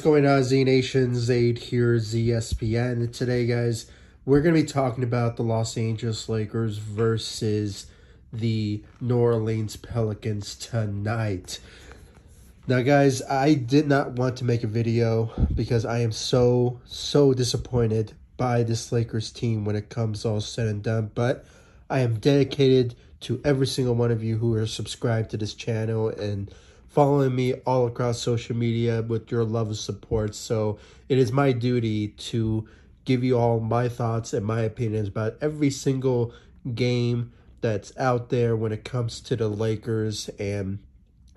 What's going on, Z Nation? Zaid here, ZSPN. Today, guys, we're going to be talking about the Los Angeles Lakers versus the New Orleans Pelicans tonight. Now, guys, I did not want to make a video because I am so, so disappointed by this Lakers team when it comes all said and done, but I am dedicated to every single one of you who are subscribed to this channel and following me all across social media with your love and support. So it is my duty to give you all my thoughts and my opinions about every single game that's out there when it comes to the Lakers and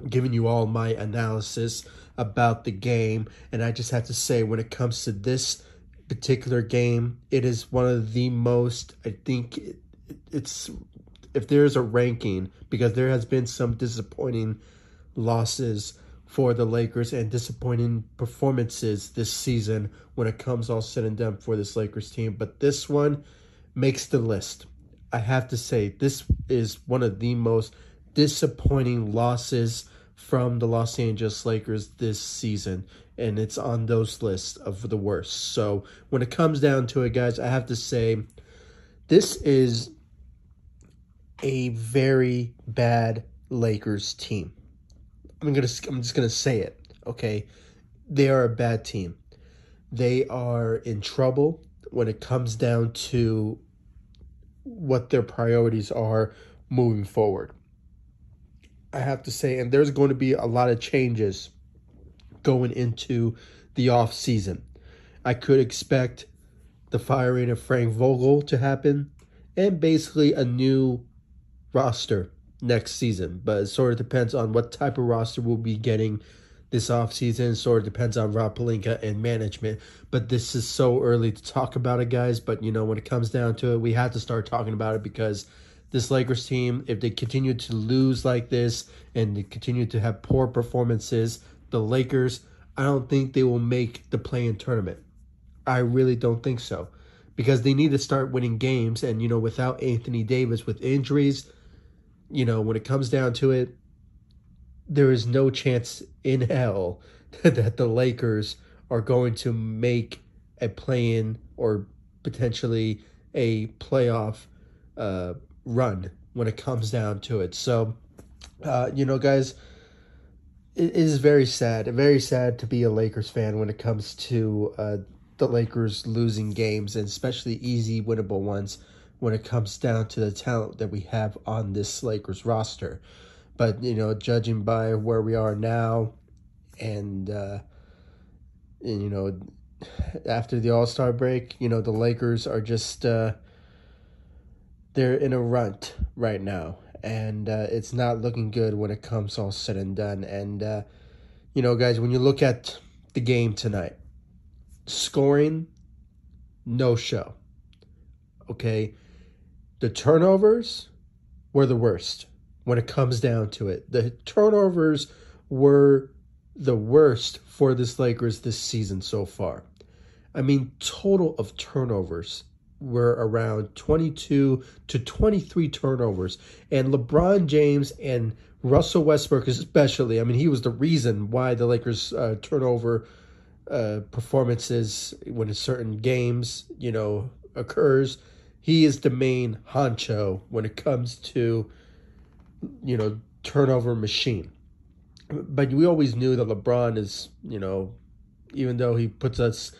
giving you all my analysis about the game. And I just have to say, when it comes to this particular game, it is one of the most, I think it's, if there's a ranking, because there has been some disappointing losses for the Lakers and disappointing performances this season when it comes all said and done for this Lakers team. But this one makes the list. I have to say, this is one of the most disappointing losses from the Los Angeles Lakers this season. And it's on those lists of the worst. So when it comes down to it, guys, I have to say this is a very bad Lakers team. I'm gonna I'm just gonna say it. Okay, they are a bad team. They are in trouble when it comes down to what their priorities are moving forward. I have to say, and there's going to be a lot of changes going into the off season. I could expect the firing of Frank Vogel to happen and basically a new roster next season. But it sort of depends on what type of roster we'll be getting this offseason. Sort of depends on Rob Pelinka and management. But this is so early to talk about it, guys. But, you know, when it comes down to it, we have to start talking about it because this Lakers team, if they continue to lose like this and they continue to have poor performances, the Lakers, I don't think they will make the play-in tournament. I really don't think so. Because they need to start winning games. And, you know, without Anthony Davis, with injuries, you know, when it comes down to it, there is no chance in hell that the Lakers are going to make a play in or potentially a playoff uh, run when it comes down to it. So, uh, you know, guys, it is very sad, very sad to be a Lakers fan when it comes to uh, the Lakers losing games and especially easy winnable ones when it comes down to the talent that we have on this Lakers roster. But, you know, judging by where we are now and, uh, and you know, after the All Star break, you know, the Lakers are just, uh, they're in a runt right now. And uh, it's not looking good when it comes all said and done. And, uh, you know, guys, when you look at the game tonight, scoring, no show. Okay the turnovers were the worst when it comes down to it. The turnovers were the worst for this Lakers this season so far. I mean, total of turnovers were around 22 to 23 turnovers. And LeBron James and Russell Westbrook, especially, I mean, he was the reason why the Lakers' uh, turnover uh, performances when in certain games, you know, occurs he is the main honcho when it comes to, you know, turnover machine. But we always knew that LeBron is, you know, even though he puts us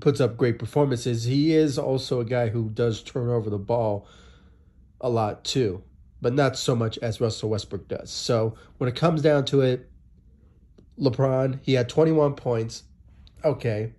puts up great performances, he is also a guy who does turn over the ball a lot too, but not so much as Russell Westbrook does. So when it comes down to it, LeBron, he had 21 points. Okay.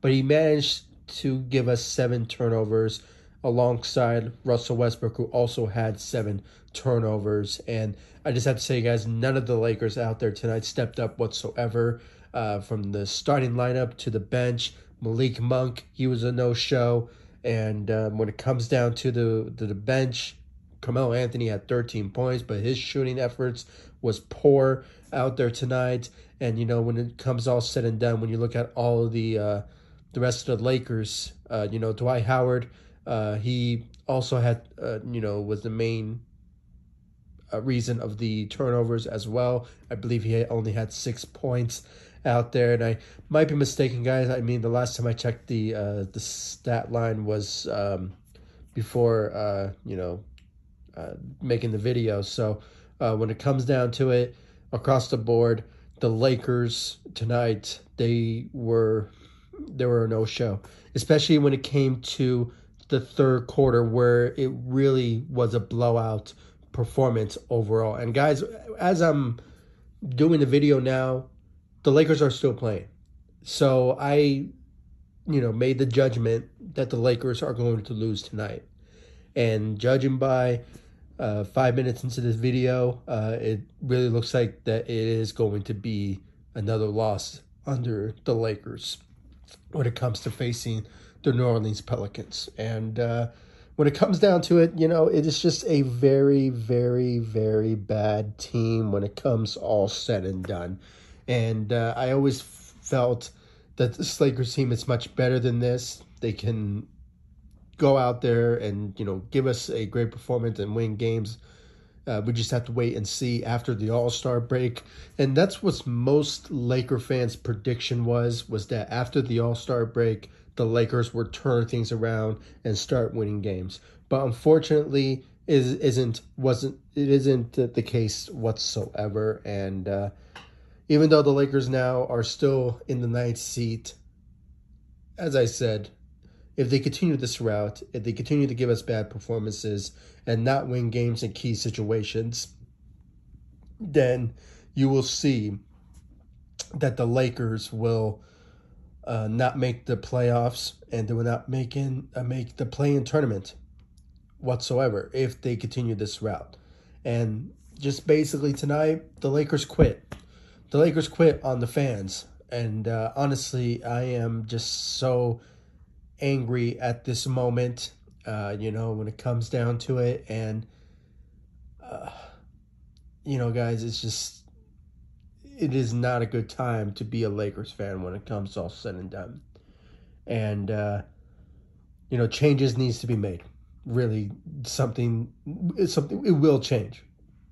But he managed to give us seven turnovers alongside Russell Westbrook, who also had seven turnovers. And I just have to say, guys, none of the Lakers out there tonight stepped up whatsoever. Uh, from the starting lineup to the bench, Malik Monk, he was a no-show. And um, when it comes down to the the bench, Carmelo Anthony had 13 points, but his shooting efforts was poor out there tonight. And you know, when it comes all said and done, when you look at all of the uh, the rest of the Lakers, uh, you know, Dwight Howard uh, he also had, uh, you know, was the main uh, reason of the turnovers as well. I believe he only had six points. out there, and I might be mistaken, guys. I mean, the last time I checked the uh, the stat line was um, before uh, you know uh, making the video. So uh, when it comes down to it, across the board, the Lakers tonight they were they were no show, especially when it came to the third quarter where it really was a blowout performance overall. And guys, as I'm doing the video now, the Lakers are still playing. So I, you know, made the judgment that the Lakers are going to lose tonight. And judging by uh, five minutes into this video, uh, it really looks like that it is going to be another loss under the Lakers when it comes to facing the New Orleans Pelicans. And uh, when it comes down to it, you know, it is just a very, very, very bad team when it comes all said and done. And uh, I always felt that this Lakers team is much better than this. They can go out there and, you know, give us a great performance and win games. Uh, we just have to wait and see after the All Star break, and that's what most Laker fans' prediction was: was that after the All Star break, the Lakers would turn things around and start winning games. But unfortunately, is isn't wasn't it isn't the case whatsoever. And uh, even though the Lakers now are still in the ninth seat, as I said, if they continue this route, if they continue to give us bad performances and not win games in key situations, then you will see that the Lakers will uh, not make the playoffs and they will not make in uh, make the play-in tournament whatsoever if they continue this route. And just basically tonight, the Lakers quit. The Lakers quit on the fans, and uh, honestly, I am just so angry at this moment. Uh, you know, when it comes down to it, and uh, you know, guys, it's just it is not a good time to be a Lakers fan when it comes all said and done. And uh, you know, changes needs to be made. Really, something something it will change.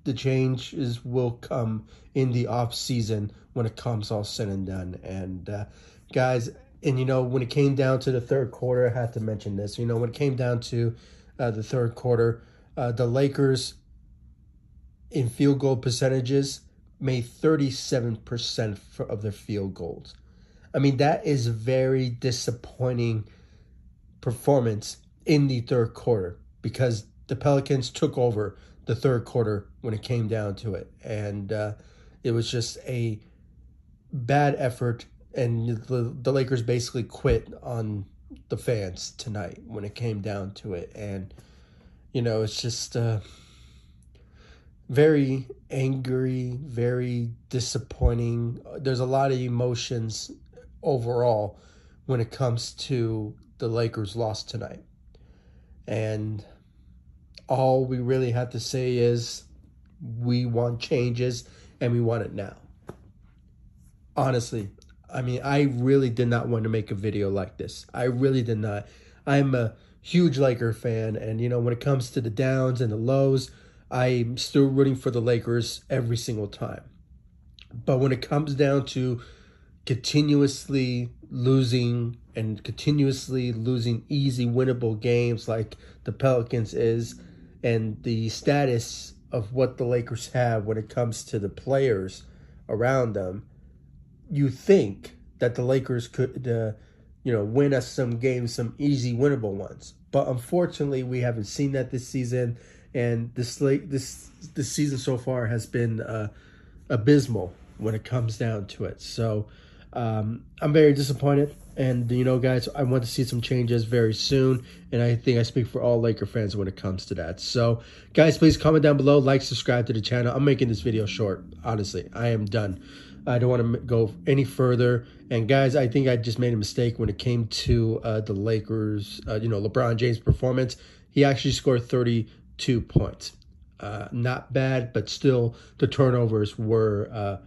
The change is will come in the off season when it comes all said and done. And uh, guys, and you know, when it came down to the third quarter, I had to mention this. You know, when it came down to uh, the third quarter, uh, the Lakers in field goal percentages made 37% of their field goals. I mean, that is very disappointing performance in the third quarter because the Pelicans took over the third quarter when it came down to it. And uh, it was just a bad effort. And the, the Lakers basically quit on the fans tonight when it came down to it. And, you know, it's just. Uh, very angry, very disappointing. There's a lot of emotions overall when it comes to the Lakers' loss tonight. And all we really have to say is we want changes and we want it now. Honestly, I mean, I really did not want to make a video like this. I really did not. I'm a huge Laker fan, and you know, when it comes to the downs and the lows, I'm still rooting for the Lakers every single time. But when it comes down to continuously losing and continuously losing easy winnable games like the Pelicans is and the status of what the Lakers have when it comes to the players around them, you think that the Lakers could, uh, you know, win us some games, some easy winnable ones. But unfortunately, we haven't seen that this season and this late this this season so far has been uh, abysmal when it comes down to it. So um, I'm very disappointed, and you know, guys, I want to see some changes very soon, and I think I speak for all Laker fans when it comes to that. So, guys, please comment down below, like, subscribe to the channel. I'm making this video short. Honestly, I am done. I don't want to go any further. And guys, I think I just made a mistake when it came to uh, the Lakers. Uh, you know, LeBron James' performance. He actually scored 30 two points. Uh, not bad, but still the turnovers were uh,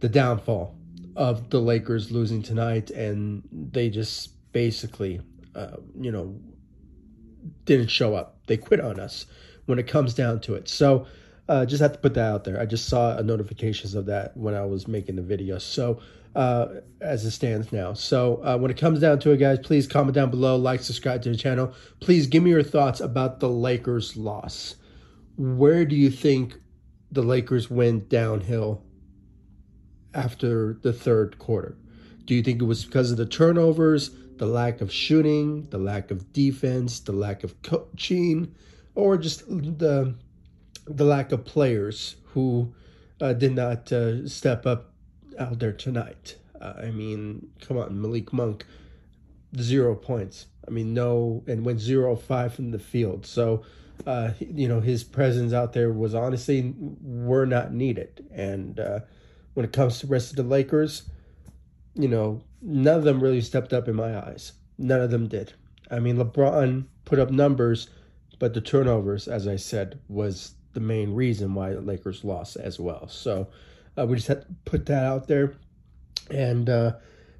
the downfall of the Lakers losing tonight, and they just basically, uh, you know, didn't show up. They quit on us when it comes down to it. So, uh, just have to put that out there. I just saw a notifications of that when I was making the video. So uh, as it stands now. So uh, when it comes down to it, guys, please comment down below, like, subscribe to the channel. Please give me your thoughts about the Lakers' loss. Where do you think the Lakers went downhill after the third quarter? Do you think it was because of the turnovers, the lack of shooting, the lack of defense, the lack of coaching, or just the the lack of players who uh, did not uh, step up out there tonight? Uh, I mean, come on, Malik Monk, zero points. I mean, no, and went zero five from the field. So, uh, you know, his presence out there was honestly were not needed. And uh, when it comes to the rest of the Lakers, you know, none of them really stepped up in my eyes. None of them did. I mean, LeBron put up numbers, but the turnovers, as I said, was the main reason why the Lakers lost as well. So uh, we just had to put that out there. And uh,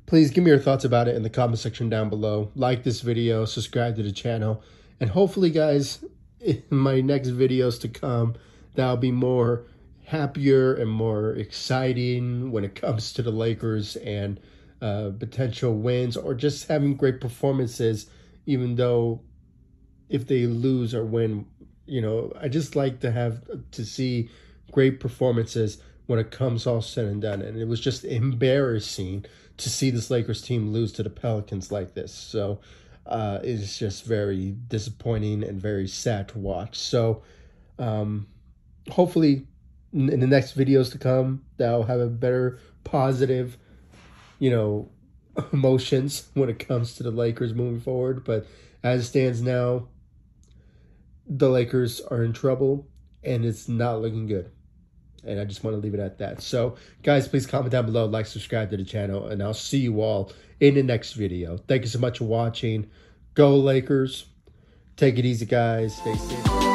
please give me your thoughts about it in the comment section down below. Like this video, subscribe to the channel, and hopefully, guys, in my next videos to come, that'll be more happier and more exciting when it comes to the Lakers and uh, potential wins or just having great performances, even though if they lose or win, you know, I just like to have to see great performances when it comes all said and done. And it was just embarrassing to see this Lakers team lose to the Pelicans like this. So uh, it's just very disappointing and very sad to watch. So um, hopefully in the next videos to come that'll have a better positive you know emotions when it comes to the lakers moving forward but as it stands now the lakers are in trouble and it's not looking good and i just want to leave it at that. So guys please comment down below like subscribe to the channel and i'll see you all in the next video. Thank you so much for watching. Go lakers. Take it easy guys. Stay safe